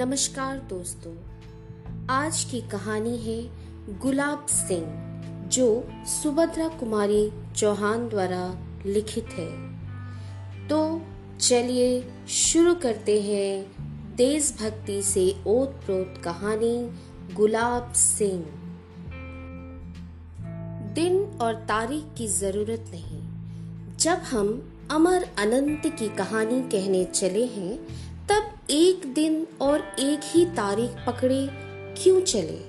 नमस्कार दोस्तों, आज की कहानी है गुलाब सिंह, जो सुभद्रा कुमारी चौहान द्वारा लिखित है। तो चलिए शुरू करते हैं देशभक्ति से ओत प्रोत कहानी गुलाब सिंह। दिन और तारीख की ज़रूरत नहीं। जब हम अमर अनंत की कहानी कहने चले हैं, तब एक दिन और एक ही तारीख पकड़े क्यों चले?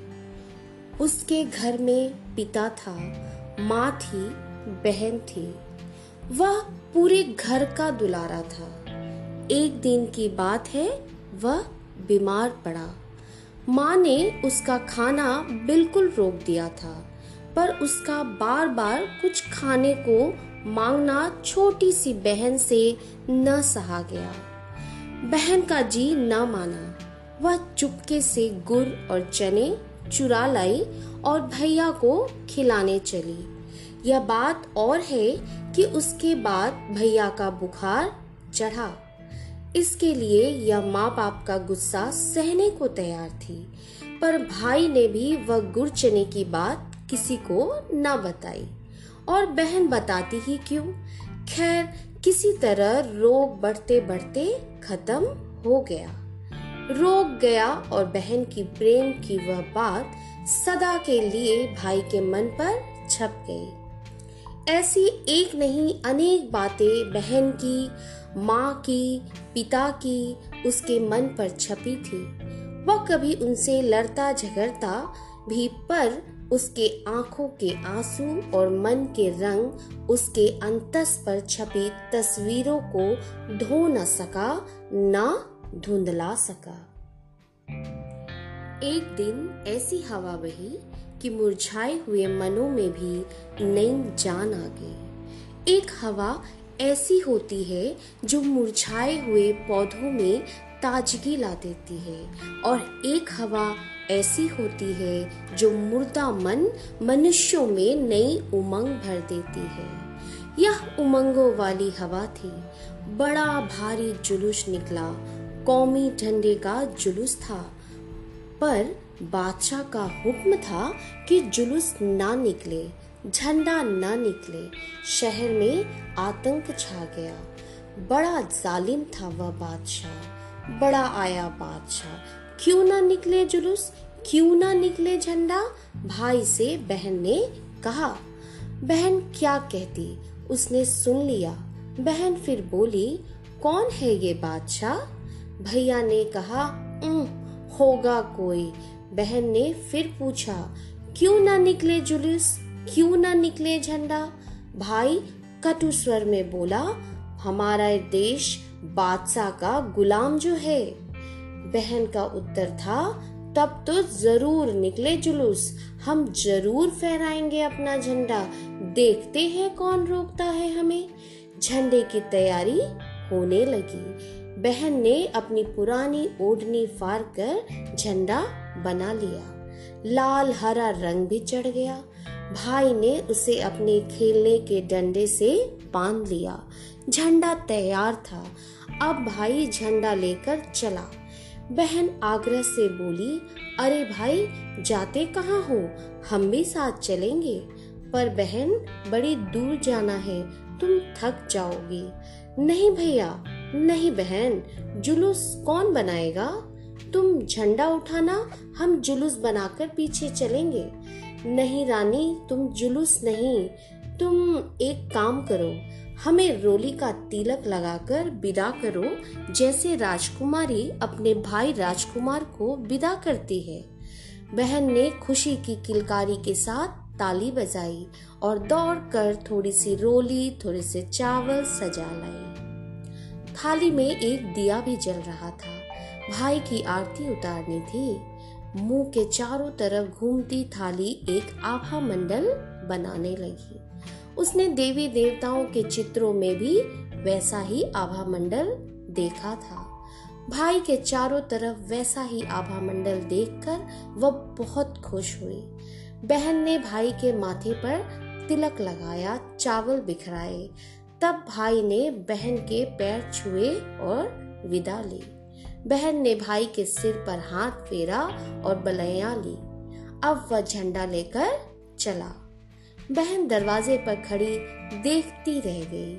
उसके घर में पिता था, माँ थी, बहन थी। वह पूरे घर का दुलारा था। एक दिन की बात है, वह बीमार पड़ा। माँ ने उसका खाना बिल्कुल रोक दिया था, पर उसका बार बार कुछ खाने को मांगना छोटी सी बहन से न सहा गया। बहन का जी न माना। वह चुपके से गुड़ और चने चुरा लाई और भैया को खिलाने चली। यह बात और है कि उसके बाद भैया का बुखार चढ़ा। इसके लिए यह माँ बाप का गुस्सा सहने को तैयार थी, पर भाई ने भी वह गुड़ चने की बात किसी को न बताई। और बहन बताती ही क्यों? खैर किसी तरह रोग बढ़ते बढ़ते खत्म हो गया। रोग गया और बहन की प्रेम की वह बात सदा के लिए भाई के मन पर छप गई। ऐसी एक नहीं, अनेक बातें बहन की, माँ की, पिता की उसके मन पर छपी थी। वह कभी उनसे लड़ता झगड़ता भी पर उसके आँखों के आँसू और मन के रंग उसके अंतस पर छपी तस्वीरों को धो न सका, न धुंधला सका। एक दिन ऐसी हवा बही कि मुरझाए हुए मनों में भी नई जान आ गई। एक हवा ऐसी होती है जो मुरझाए हुए पौधों में ताजगी ला देती है और एक हवा ऐसी होती है जो मुर्दा मन मनुष्यों में नई उमंग भर देती है। यह उमंगों वाली हवा थी। बड़ा भारी जुलूस निकला। कौमी झंडे का जुलूस था। पर बादशाह का हुक्म था कि जुलूस ना निकले, झंडा ना निकले। शहर में आतंक छा गया। बड़ा जालिम था वह बादशाह। बड़ा आया बादशाह। क्यों ना निकले जुलूस? क्यों ना निकले झंडा? भाई से बहन ने कहा, बहन क्या कहती? उसने सुन लिया। बहन फिर बोली, कौन है ये बादशाह? भैया ने कहा होगा कोई। बहन ने फिर पूछा, क्यों ना निकले जुलूस? क्यों ना निकले झंडा? भाई कटु स्वर में बोला, हमारा देश बादशाह का गुलाम जो है, बहन का उत्तर था, तब तो ज़रूर निकले जुलूस, हम ज़रूर फहराएँगे अपना झंडा। देखते हैं कौन रोकता है हमें। झंडे की तैयारी होने लगी। बहन ने अपनी पुरानी ओढ़नी फाड़ कर झंडा बना लिया। लाल हरा रंग भी चढ़ गया। भाई ने उसे अपने खेलने के डंडे से बाँध लिया। झंडा तैयार था। अब भाई झंडा लेकर चला। बहन आग्रह से बोली, अरे भाई, जाते कहाँ हो? हम भी साथ चलेंगे। पर बहन, बड़ी दूर जाना है। तुम थक जाओगी। नहीं भैया, नहीं बहन, जुलूस कौन बनाएगा? तुम झंडा उठाना, हम जुलूस बनाकर पीछे चलेंगे। नहीं रानी, तुम जुलूस नहीं। तुम एक काम करो हमें रोली का तिलक लगाकर विदा करो, जैसे राजकुमारी अपने भाई राजकुमार को विदा करती है। बहन ने खुशी की किलकारी के साथ ताली बजाई और दौड़कर थोड़ी सी रोली, थोड़े से चावल सजा लाई। थाली में एक दिया भी जल रहा था। भाई की आरती उतारनी थी। मुँह के चारों तरफ़ घूमती थाली एक आभा मंडल बनाने लगी। उसने देवी देवताओं के चित्रों में भी वैसा ही आभा मंडल देखा था। भाई के चारों तरफ़ वैसा ही आभा मंडल देखकर वह बहुत खुश हुई। बहन ने भाई के माथे पर तिलक लगाया, चावल बिखराए। तब भाई ने बहन के पैर छुए और विदा ली। बहन ने भाई के सिर पर हाथ फेरा और बलैया ली। अब वह झंडा लेकर चला। बहन दरवाजे पर खड़ी देखती रह गई।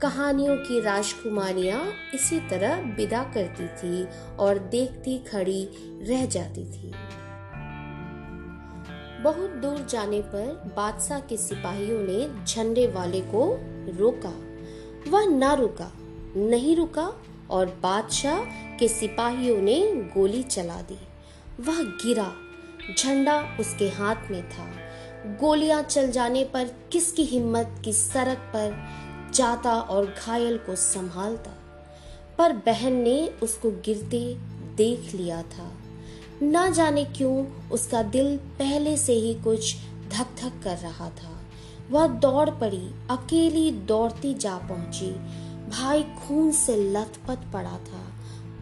कहानियों की राजकुमारियाँ इसी तरह विदा करती थी और देखती खड़ी रह जाती थी। बहुत दूर जाने पर बादशाह के सिपाहियों ने झंडे वाले को रोका। वह ना रुका, नहीं रुका और बादशाह के सिपाहियों ने गोली चला दी। वह गिरा, झंडा उसके हाथ में था। गोलियाँ चल जाने पर किसकी हिम्मत की सड़क पर जाता और घायल को संभालता। पर बहन ने उसको गिरते देख लिया था। न जाने क्यों उसका दिल पहले से ही कुछ धक धक कर रहा था। वह दौड़ पड़ी, अकेली दौड़ती जा पहुँची। भाई खून से लथपथ पड़ा था।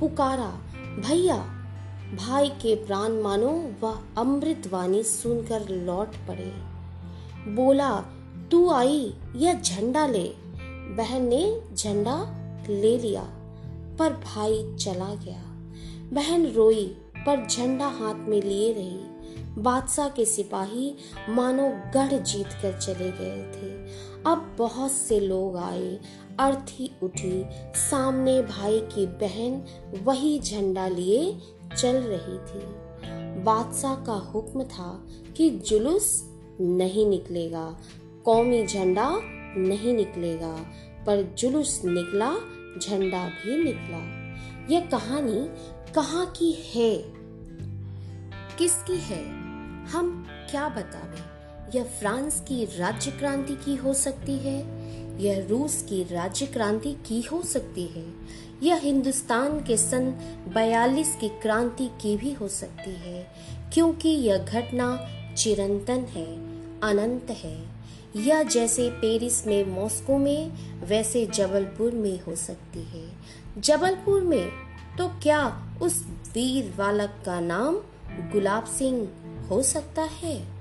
पुकारा, भैया भाई के प्राण मानो, वह अमृत वाणी सुनकर लौट पड़े। बोला, तू आई, यह झंडा ले। बहन ने झंडा ले लिया, पर भाई चला गया। बहन रोई, पर झंडा हाथ में लिए रही। बादशाह के सिपाही मानो गढ़ जीत कर चले गए थे। अब बहुत से लोग आए, अर्थी उठी। सामने भाई की बहन वही झंडा लिए चल रही थी। बादशाह का हुक्म था कि जुलूस नहीं निकलेगा, कौमी झंडा नहीं निकलेगा, पर जुलूस निकला, झंडा भी निकला। यह कहानी कहाँ की है? किसकी है? हम क्या बतावे? यह फ्रांस की राज्य क्रांति की हो सकती है? यह रूस की राज्य क्रांति की हो सकती है यह हिंदुस्तान के सन 42 की क्रांति की भी हो सकती है, क्योंकि यह घटना चिरंतन है, अनंत है। या जैसे पेरिस में मॉस्को में, वैसे जबलपुर में हो सकती है। जबलपुर में? तो क्या उस वीर बालक का नाम गुलाब सिंह हो सकता है?